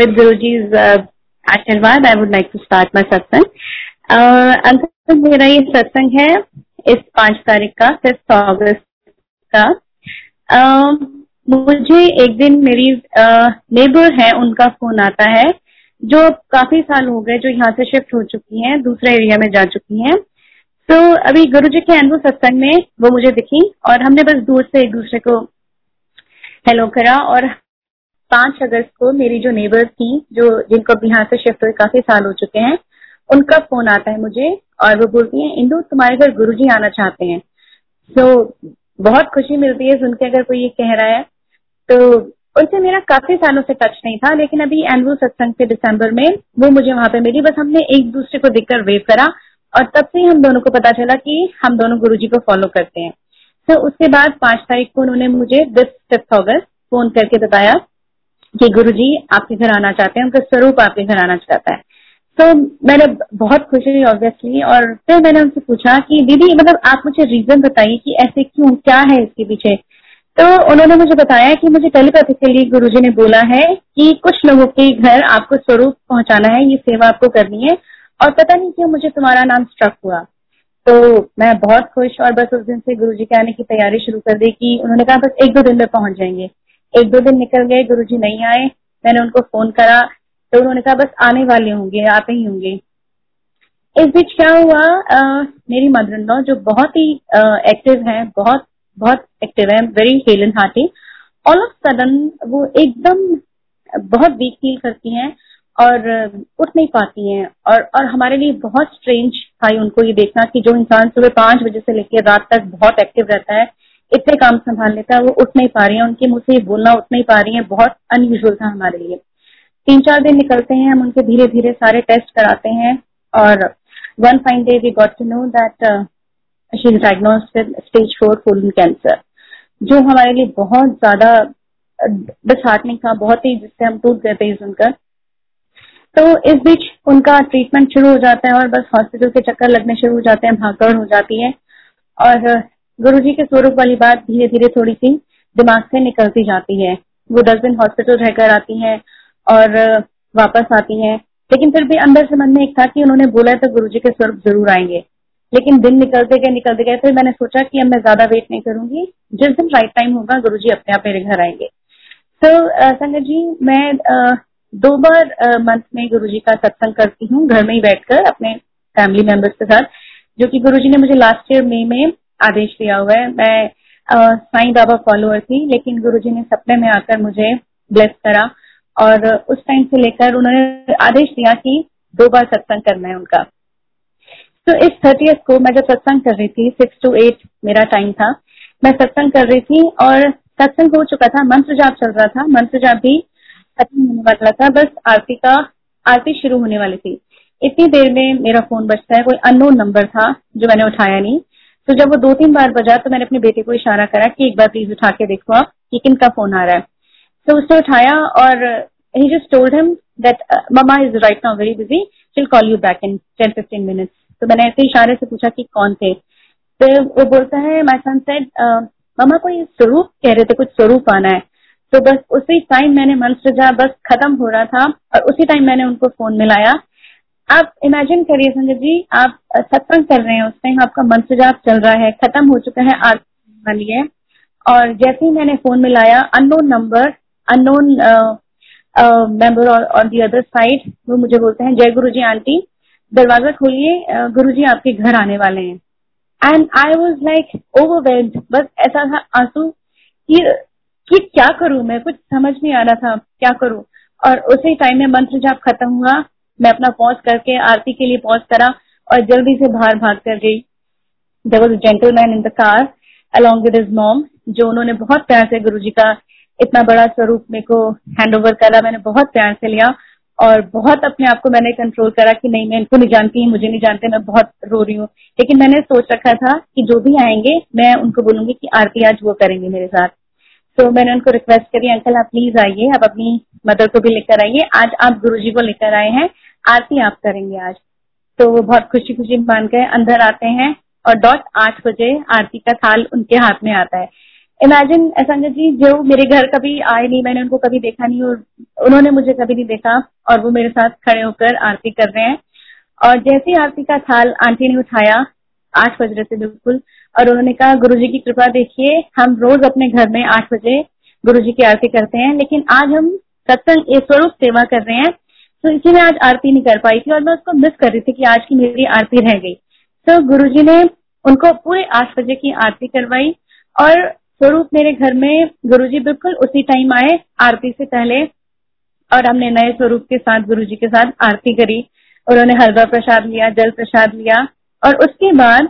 with Guruji's uh, आशीर्वाद I would like to start my satsang uncle मेरा ये सत्संग है इस पाँच तारीख का फिफ्थ अगस्त का। Uh, मुझे एक दिन मेरी नेबर uh, है उनका फ़ोन आता है जो काफ़ी साल हो गए जो यहाँ से शिफ्ट हो चुकी हैं दूसरे एरिया में जा चुकी हैं। तो अभी गुरु जी के अनुभव सत्संग में वो मुझे दिखी और हमने बस दूर से एक दूसरे को हेलो करा और पाँच अगस्त को मेरी जो नेबर्स थी, जो जिनको अभी यहाँ से शिफ्ट हुए काफ़ी साल हो चुके हैं, उनका फ़ोन आता है मुझे और वो बोलती है, इंदु, तुम्हारे घर गुरु जी आना चाहते हैं। तो बहुत खुशी मिलती है सुन के अगर कोई ये कह रहा है। तो उनसे मेरा काफ़ी सालों से टच नहीं था, लेकिन अभी एनुअल सत्संग से दिसंबर में वो मुझे वहाँ पे मिली। बस हमने एक दूसरे को देखकर वेव करा और तब से हम दोनों को पता चला कि हम दोनों गुरु जी को फॉलो करते हैं। तो उसके बाद पाँच तारीख को उन्होंने मुझे दिस फिफ्थ ऑगस्ट फ़ोन करके बताया कि गुरु जी आपके घर आना चाहते हैं, उनका स्वरूप आपके घर आना चाहता है। तो मैंने बहुत खुश हुई ऑब्वियसली और फिर मैंने उनसे पूछा कि, दीदी मतलब आप मुझे रीजन बताइए कि ऐसे क्यों, क्या है इसके पीछे? तो उन्होंने मुझे बताया कि मुझे टेलीपैथिकली गुरु जी ने बोला है कि कुछ लोगों के घर आपको स्वरूप पहुंचाना है, ये सेवा आपको करनी है, और पता नहीं क्यों मुझे तुम्हारा नाम स्ट्रक हुआ। तो मैं बहुत खुश और बस उस दिन से गुरु जी के आने की तैयारी शुरू कर दी कि उन्होंने कहा, बस एक दो दिन में पहुँच जाएँगे। एक दो दिन निकल गए गुरु जी नहीं आए। मैंने उनको फ़ोन करा तो उन्होंने कहा बस आने वाले होंगे आते ही होंगे। इस बीच क्या हुआ आ, मेरी मदर इन लॉ जो बहुत ही एक्टिव है बहुत बहुत एक्टिव है very hale and hearty all of sudden वो एकदम बहुत वीक फील करती हैं और उठ नहीं पाती हैं। और और हमारे लिए बहुत स्ट्रेंज था उनको ये देखना कि जो इंसान सुबह पाँच बजे से लेकर रात तक बहुत एक्टिव रहता है इतने काम संभाल लेता है, वो उठ नहीं पा रही है, उनके मुँह से बोलना उठ नहीं पा रही है, बहुत अनयूजल था हमारे लिए। तीन चार दिन निकलते हैं, हम उनके धीरे धीरे सारे टेस्ट कराते हैं और one fine day we got to know that she is with stage four colon cancer जो हमारे लिए बहुत ज़्यादा डिसहार्टनिंग था, बहुत ही जिससे हम टूट गए थे सुनकर तो इस बीच उनका ट्रीटमेंट शुरू हो जाता है और बस हॉस्पिटल के चक्कर लगने शुरू हो जाते हैं, भागदौड़ हो जाती है और गुरु जी के स्वरूप वाली बात धीरे धीरे थोड़ी सी दिमाग से निकलती जाती है। वो दस दिन हॉस्पिटल रहकर आती है और वापस आती है। लेकिन फिर भी अंदर से मन में एक था कि उन्होंने बोला तो गुरु जी के स्वरूप ज़रूर आएँगे। लेकिन दिन निकलते गए निकलते गए, फिर मैंने सोचा कि अब मैं ज़्यादा वेट नहीं करूँगी। जिस दिन राइट टाइम होगा गुरु जी अपने आप मेरे घर आएँगे। तो संगत जी, मैं दो बार मंथ में गुरु जी का सत्संग करती हूँ, घर में ही बैठकर अपने फैमिली मेंबर्स के साथ, जो कि गुरु जी ने मुझे लास्ट ईयर मई में आदेश दिया हुआ है। मैं साईं बाबा फॉलोअर थी, लेकिन गुरु जी ने सपने में आकर मुझे ब्लेस करा और उस टाइम से लेकर उन्होंने आदेश दिया कि दो बार सत्संग करना है उनका। तो इस थर्टी को मैं जब सत्संग कर रही थी सिक्स टू एट मेरा टाइम था, मैं सत्संग कर रही थी और सत्संग हो चुका था, मंत्र जाप चल रहा था, मंत्र जाप भी खत्म होने वाला था, बस आरती का, आरती शुरू होने वाली थी। इतनी देर में मेरा फ़ोन बजता है, कोई अननोन नंबर था जो मैंने उठाया नहीं। तो जब वो दो तीन बार बजा तो मैंने अपने बेटे को इशारा करा कि एक बार प्लीज़ उठा के देखो आप, कि किन का फ़ोन आ रहा है। तो उसने उठाया और he just told him that mama is right now very busy she'll call you back in ten fifteen minutes तो मैंने ऐसे इशारे से पूछा कि कौन थे? तो वो बोलता है माई सन सेड ममा कोई स्वरूप कह रहे थे, कुछ स्वरूप आना है। तो बस उसी टाइम मैंने मंत्र जा बस खत्म हो रहा था और उसी टाइम मैंने उनको फ़ोन मिलाया। आप इमेजिन करिए संजय जी, आप सत्संग कर रहे हैं उस टाइम आपका मंत्र जाप चल रहा है, खत्म हो चुका है वाली है। और जैसे ही मैंने फ़ोन मिलाया unknown number unknown member on the other side वो मुझे बोलते हैं, जय गुरु जी आंटी, दरवाज़ा खोलिए गुरु जी आपके घर आने वाले हैं। And I was like overwhelmed बस ऐसा था आँसू कि कि क्या करूँ मैं? कुछ समझ नहीं आ रहा था, क्या करूँ? और उसी टाइम में मंत्र जाप खत्म हुआ। मैं अपना पॉज करके आरती के लिए पॉज करा और जल्दी से बाहर भाग कर गई। There was gentleman in the car along with his mom जो उन्होंने बहुत प्यार से गुरु जी का इतना बड़ा स्वरूप मेरे को हैंड ओवर करा। मैंने बहुत प्यार से लिया और बहुत अपने आप को मैंने कंट्रोल करा कि नहीं, मैं इनको नहीं जानती, मुझे नहीं जानते, मैं बहुत रो रही हूँ। लेकिन मैंने सोच रखा था कि जो भी आएँगे, मैं उनको बोलूँगी कि आरती आज वो करेंगे मेरे साथ। तो मैंने उनको रिक्वेस्ट करी अंकल आप प्लीज़ आइए, आप अपनी मदर को भी लेकर आइए। आज आप गुरुजी को लेकर आए हैं आरती आप करेंगे आज। तो वो बहुत खुशी खुशी मान गए अंदर आते हैं और डॉट आठ बजे आरती का थाल उनके हाथ में आता है। इमेजिन, संजय जी, जो मेरे घर कभी आए नहीं, मैंने उनको कभी देखा नहीं और उन्होंने मुझे कभी नहीं देखा और वो मेरे साथ खड़े होकर आरती कर रहे हैं। और जैसे आरती का थाल आंटी ने उठाया, आठ बज रहे थे बिल्कुल, और उन्होंने कहा गुरु जी की कृपा देखिए, हम रोज अपने घर में आठ बजे गुरु जी की आरती करते हैं, लेकिन आज हम सत्संग स्वरूप सेवा कर रहे हैं। तो इसी में आज आरती नहीं कर पाई थी और मैं उसको मिस कर रही थी कि आज की मेरी आरती रह गई। तो गुरु जी ने उनको पूरे आठ बजे की आरती करवाई और स्वरूप मेरे घर में, गुरुजी बिल्कुल उसी टाइम आए आरती से पहले और हमने नए स्वरूप के साथ गुरु जी के साथ आरती करी। उन्होंने हलवा प्रसाद लिया, जल प्रसाद लिया और उसके बाद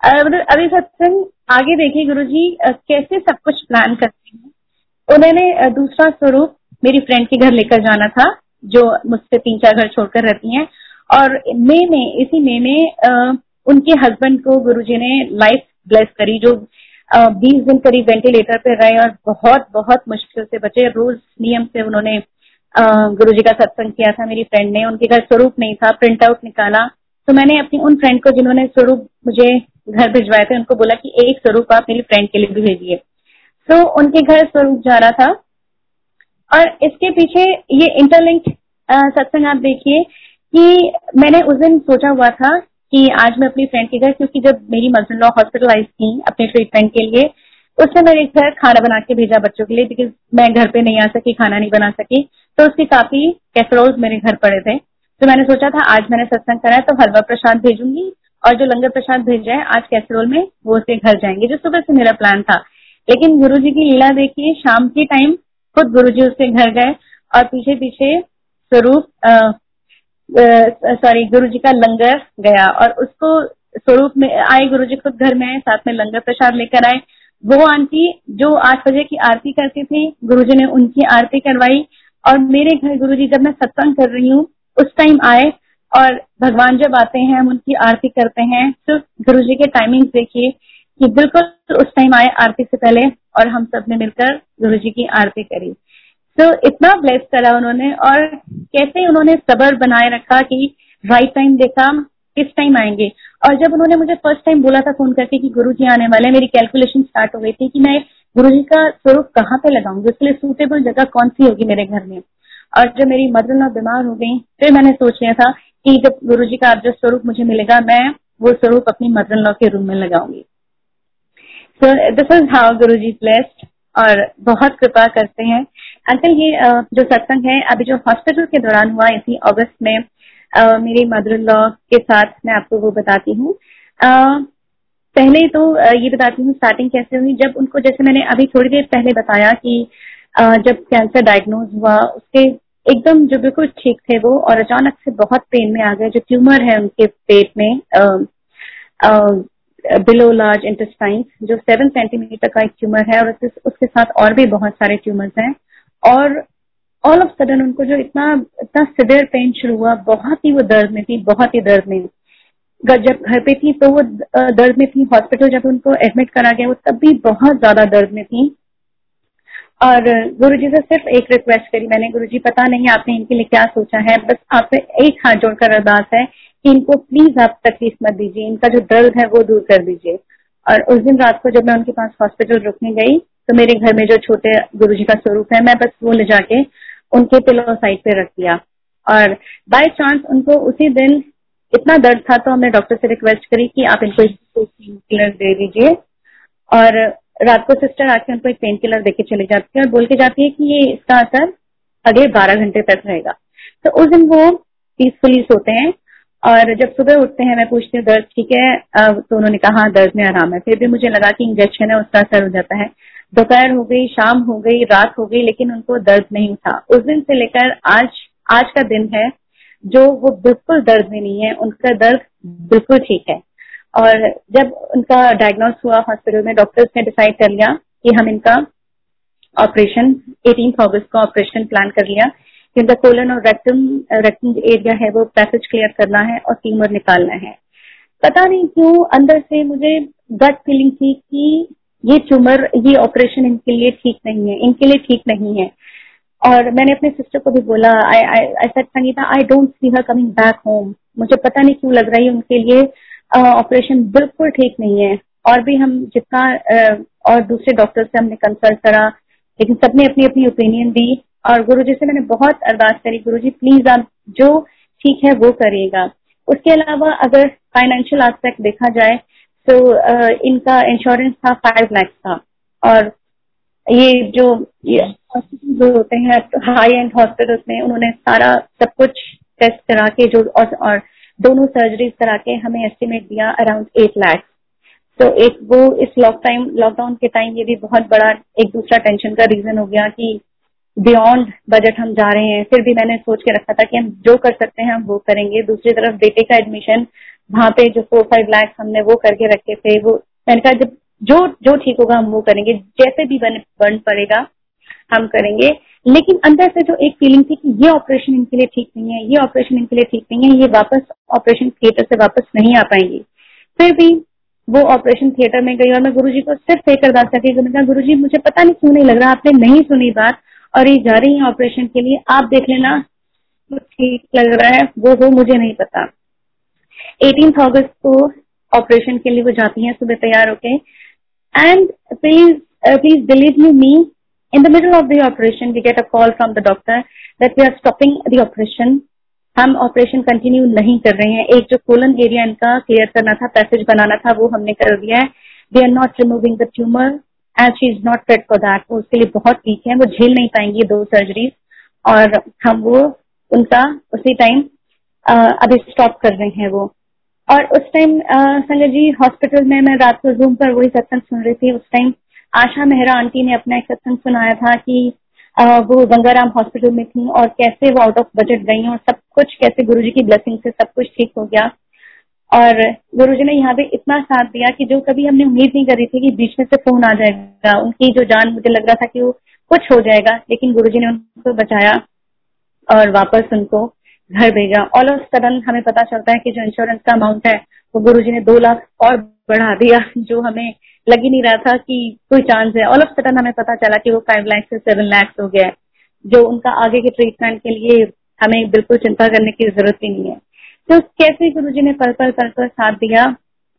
अभी सत्संग आगे देखिए गुरु जी कैसे सब कुछ प्लान करते हैं। उन्होंने दूसरा स्वरूप मेरी फ्रेंड के घर लेकर जाना था। जो मुझसे तीन चार घर छोड़कर रहती हैं। और मई में, इसी मई में उनके हस्बैंड को गुरुजी ने लाइफ ब्लेस करी, जो बीस दिन करीब वेंटिलेटर पे रहे और बहुत बहुत मुश्किल से बचे। रोज नियम से उन्होंने गुरु जी का सत्संग किया था, मेरी फ्रेंड ने। उनके घर स्वरूप नहीं था प्रिंट आउट निकाला। तो मैंने अपनी उन फ्रेंड को जिन्होंने स्वरूप मुझे घर भिजवाए थे, उनको बोला कि एक स्वरूप आप मेरी फ्रेंड के लिए भी भेजिए। तो उनके घर स्वरूप जा रहा था। और इसके पीछे ये इंटरलिंक सत्संग आप देखिए कि मैंने उस दिन सोचा हुआ था कि आज मैं अपनी फ्रेंड के घर, क्योंकि जब मेरी मदर लॉ हॉस्पिटलाइज थी अपने ट्रीटमेंट के लिए उसने मेरे घर खाना बना के भेजा बच्चों के लिए बिकॉज़ मैं घर पे नहीं आ सकी, खाना नहीं बना सकी। तो उसके काफ़ी कैसरोल्स मेरे घर पड़े थे। तो मैंने सोचा था, आज मैंने सत्संग करा है तो हलवा प्रसाद भेजूँगी, और जो लंगर प्रसाद भेज जाए आज कैसरोल में वो उसके घर जाएँगे, जो सुबह से मेरा प्लान था। लेकिन गुरु जी की लीला देखिए, शाम के टाइम खुद गुरु जी उसके घर गए और पीछे पीछे स्वरूप सॉरी गुरु जी का लंगर गया और उसको स्वरूप में आए गुरु जी खुद घर में साथ में लंगर प्रसाद लेकर आए। वो आंटी जो आठ बजे की आरती करती थी गुरु जी ने उनकी आरती करवाई और मेरे घर गुरु जी जब मैं सत्संग कर रही हूँ, उस टाइम आए और भगवान जब आते हैं, हम उनकी आरती करते हैं तो गुरु जी के टाइमिंग देखिए कि बिल्कुल उस टाइम आए आरती से पहले। और हम सबने मिलकर गुरु जी की आरती करी। तो इतना ब्लेस करा उन्होंने और कैसे उन्होंने सबर बनाए रखा कि राइट टाइम देखा किस टाइम आएँगे। और जब उन्होंने मुझे फ़र्स्ट टाइम बोला था फ़ोन करके कि गुरु जी आने वाले मेरी कैलकुलेशन स्टार्ट हो गई थी कि मैं गुरु जी का स्वरूप कहाँ पे लगाऊँगी उसके लिए सूटेबल जगह कौन सी होगी मेरे घर में। और जब मेरी मदर लॉ बीमार हो गई, फिर मैंने सोच लिया था कि जब गुरु जी का जो स्वरूप मुझे मिलेगा, मैं वो स्वरूप अपनी मदर लॉ के रूम में लगाऊँगी। So this is how guru ji blessed और बहुत कृपा करते हैं। अंकल, ये जो सत्संग है, अभी जो हॉस्पिटल के दौरान हुआ, इसी अगस्त में मेरी मदर लॉ के साथ मैं आपको वो बताती हूँ। पहले तो ये बताती हूँ स्टार्टिंग कैसे हुई। जब उनको, जैसे मैंने अभी थोड़ी देर पहले बताया कि जब कैंसर डायग्नोज हुआ, उसके एकदम जो बिल्कुल ठीक थे वो, और अचानक से बहुत पेन में आ गए, जो ट्यूमर है उनके पेट में बिलो लार्ज इंटेस्टाइन जो सेवन सेंटीमीटर का एक ट्यूमर है और उसके साथ और भी बहुत सारे ट्यूमर्स हैं। और ऑल ऑफ़ सडन उनको जो इतना इतना सिवियर पेन शुरू हुआ, बहुत ही वो दर्द में थी, बहुत ही दर्द में। जब घर पे थी तो वो दर्द में थी हॉस्पिटल जब उनको एडमिट करा गया, वो तब भी बहुत ज़्यादा दर्द में थी। और गुरु जी से सिर्फ़ एक रिक्वेस्ट करी, मैंने गुरु जी पता नहीं आपने इनके लिए क्या सोचा है, बस आपसे एक हाथ जोड़कर अरदास है कि इनको प्लीज़ आप तकलीफ़ मत दीजिए। इनका जो दर्द है वो दूर कर दीजिए। और उस दिन रात को जब मैं उनके पास हॉस्पिटल रुकने गई तो मेरे घर में जो छोटे गुरु जी का स्वरूप है, मैं बस वो ले जाके उनके पिलो साइड पे रख दिया। और बाय चांस उनको उसी दिन इतना दर्द था तो हमने डॉक्टर से रिक्वेस्ट करी कि आप इनको एक पेन किलर दे दीजिए। और रात को सिस्टर आके उनको एक पेन किलर देके चली जाती है और बोल के जाती है कि ये इसका असर अगले बारह घंटे तक रहेगा। तो उस दिन वो पीसफुली सोते हैं। और जब सुबह उठते हैं, मैं पूछती हूँ, दर्द ठीक है? तो उन्होंने कहा हाँ दर्द में आराम है। फिर भी मुझे लगा कि इंजेक्शन है, उसका असर हो जाता है। दोपहर हो गई, शाम हो गई, रात हो गई, लेकिन उनको दर्द नहीं था। उस दिन से लेकर आज आज का दिन है, जो वो बिल्कुल दर्द में नहीं है, उनका दर्द बिल्कुल ठीक है। और जब उनका डायग्नोस हुआ हॉस्पिटल में डॉक्टर्स ने डिसाइड कर लिया कि हम इनका ऑपरेशन एटीन अगस्त का ऑपरेशन प्लान कर लिया। कि उनका कोलन और रेक्टम रेक्टम एरिया है, वो पैसेज क्लियर करना है और टीमर निकालना है। पता नहीं क्यों अंदर से मुझे गट फीलिंग थी कि ये ट्यूमर ये ऑपरेशन इनके लिए ठीक नहीं है, इनके लिए ठीक नहीं है। और मैंने अपने सिस्टर को भी बोला I I said Sangeeta I don't see her coming back home मुझे पता नहीं क्यों लग रहा है उनके लिए ऑपरेशन बिल्कुल ठीक नहीं है। और भी हम जितना और दूसरे डॉक्टर से हमने कंसल्ट करा लेकिन सबने अपनी अपनी ओपिनियन दी और गुरु जी से मैंने बहुत अरदास करी गुरु जी प्लीज़ आप जो ठीक है वो करिएगा। उसके अलावा अगर फाइनेंशियल एस्पेक्ट देखा जाए तो इनका इंश्योरेंस था फाइव लैक्स था और ये जो हॉस्पिटल जो होते हैं हाई एंड हॉस्पिटल्स में उन्होंने सारा सब कुछ टेस्ट करा के जो और, और दोनों सर्जरीज करा के हमें एस्टिमेट दिया अराउंड एट लैक्स तो एक वो इस लॉक टाइम लॉकडाउन के टाइम ये भी बहुत बड़ा एक दूसरा टेंशन का रीजन हो गया कि बियॉन्ड बजट हम जा रहे हैं। फिर भी मैंने सोच के रखा था कि हम जो कर सकते हैं, हम वो करेंगे। दूसरी तरफ़ बेटे का एडमिशन वहाँ पे जो फोर फाइव लाख हमने वो करके रखे थे, वो मैंने कहा, जब जो जो ठीक होगा हम वो करेंगे। जैसे भी बन बन पड़ेगा, हम करेंगे। लेकिन अंदर से जो एक फीलिंग थी कि ये ऑपरेशन इनके लिए ठीक नहीं है, ये ऑपरेशन इनके लिए ठीक नहीं है, ये वापस ऑपरेशन थिएटर से वापस नहीं आ पाएँगे। फिर भी वो ऑपरेशन थिएटर में गई और मैं गुरुजी को सिर्फ़ एक अरदास करके मैंने कहा गुरु जी मुझे पता नहीं क्यों नहीं लग रहा, आपने नहीं सुनी बात और ये जा रही है ऑपरेशन के लिए। आप देख लेना ठीक लग रहा है, वो वो मुझे नहीं पता। एटीन अगस्त को ऑपरेशन के लिए वो जाती है, सुबह तैयार होके। And please please believe you me in the middle of the operation we get a call from the doctor that we are stopping the operation हम ऑपरेशन कंटिन्यू नहीं कर रहे हैं। एक जो कोलन एरिया इनका क्लियर करना था पैसेज बनाना था, वो हमने कर दिया है। They are not removing the tumour and she is not fit for that वो उसके लिए बहुत वीक है, वो झेल नहीं पाएँगी दो सर्जरीज और हम वो, उनका उसी टाइम अभी स्टॉप कर रहे हैं वो। और उस टाइम संजय जी हॉस्पिटल में मैं रात को रूम पर वही सत्संग सुन रही थी। उस टाइम आशा मेहरा आंटी ने अपना एक सत्संग सुनाया था कि वो गंगाराम हॉस्पिटल में थी और कैसे वो आउट ऑफ़ बजट गई और सब कुछ कैसे गुरुजी की ब्लेसिंग से सब कुछ ठीक हो गया। और गुरु जी ने यहाँ पे इतना साथ दिया कि जो कभी हमने उम्मीद नहीं करी थी कि बीच में से फ़ोन आ जाएगा। उनकी जो जान मुझे लग रहा था कि वो कुछ हो जाएगा, लेकिन गुरु जी ने उनको बचाया और वापस उनको घर भेजा। ऑल ऑफ़ सडन हमें पता चलता है कि जो इंश्योरेंस का अमाउंट है, वो गुरु जी ने दो लाख और बढ़ा दिया, जो हमें लग ही नहीं रहा था कि कोई चांस है। ऑल ऑफ़ सडन हमें पता चला कि वो फाइव लैक्स से सेवन लैक्स हो गया है, जो उनका आगे के ट्रीटमेंट के लिए हमें बिल्कुल चिंता करने की ज़रूरत ही नहीं है। तो कैसे गुरु जी ने पल पल पल पल साथ दिया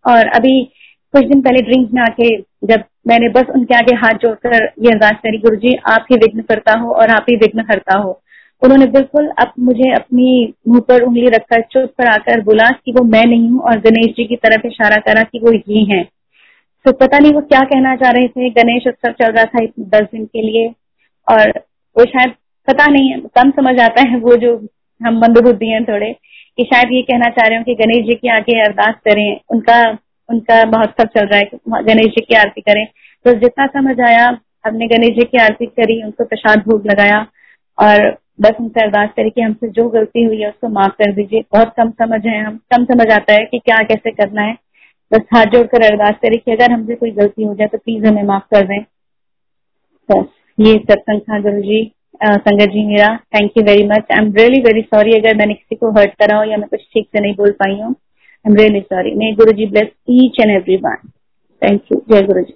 और अभी कुछ दिन पहले ड्रिंक में आके जब मैंने बस उनके आगे हाथ जोड़कर ये अरदास करी, गुरु जी, आप ही विघ्न करता हो और आप ही विघ्न करता हो। उन्होंने बिल्कुल अब मुझे अपनी मुँह पर उंगली रखकर चुप पर आकर बोला कि वो मैं नहीं हूँ और गणेश जी की तरफ़ इशारा करा कि वो ये हैं। तो पता नहीं वो क्या कहना चाह रहे थे। गणेश उत्सव चल रहा था दस दिन के लिए और वो शायद पता नहीं है, कम समझ आता है वो जो हम मंदबुद्धि हैं थोड़े, कि शायद ये कहना चाह रहे हो कि गणेश जी की आगे अरदास करें, उनका उनका महोत्सव चल रहा है गणेश जी की आरती करें। तो जितना समझ आया, हमने गणेश जी की आरती करी, उनको प्रसाद भोग लगाया और बस उनसे अरदास करी कि हमसे जो गलती हुई है उसको माफ़ कर दीजिए। बहुत कम समझ है हम, कम समझ आता है कि क्या कैसे करना है। बस हाथ जोड़कर अरदास करें कि अगर हमसे कोई गलती हो जाए तो प्लीज़ हमें माफ़ कर दें। तो ये सत्संग था गुरु जी संगत जी मेरा। Thank you very much I am really very sorry अगर मैंने किसी को हर्ट करा हो या मैं कुछ ठीक से नहीं बोल पाई हूँ। I am really sorry may Guru ji bless each and every one thank you जय गुरु जी।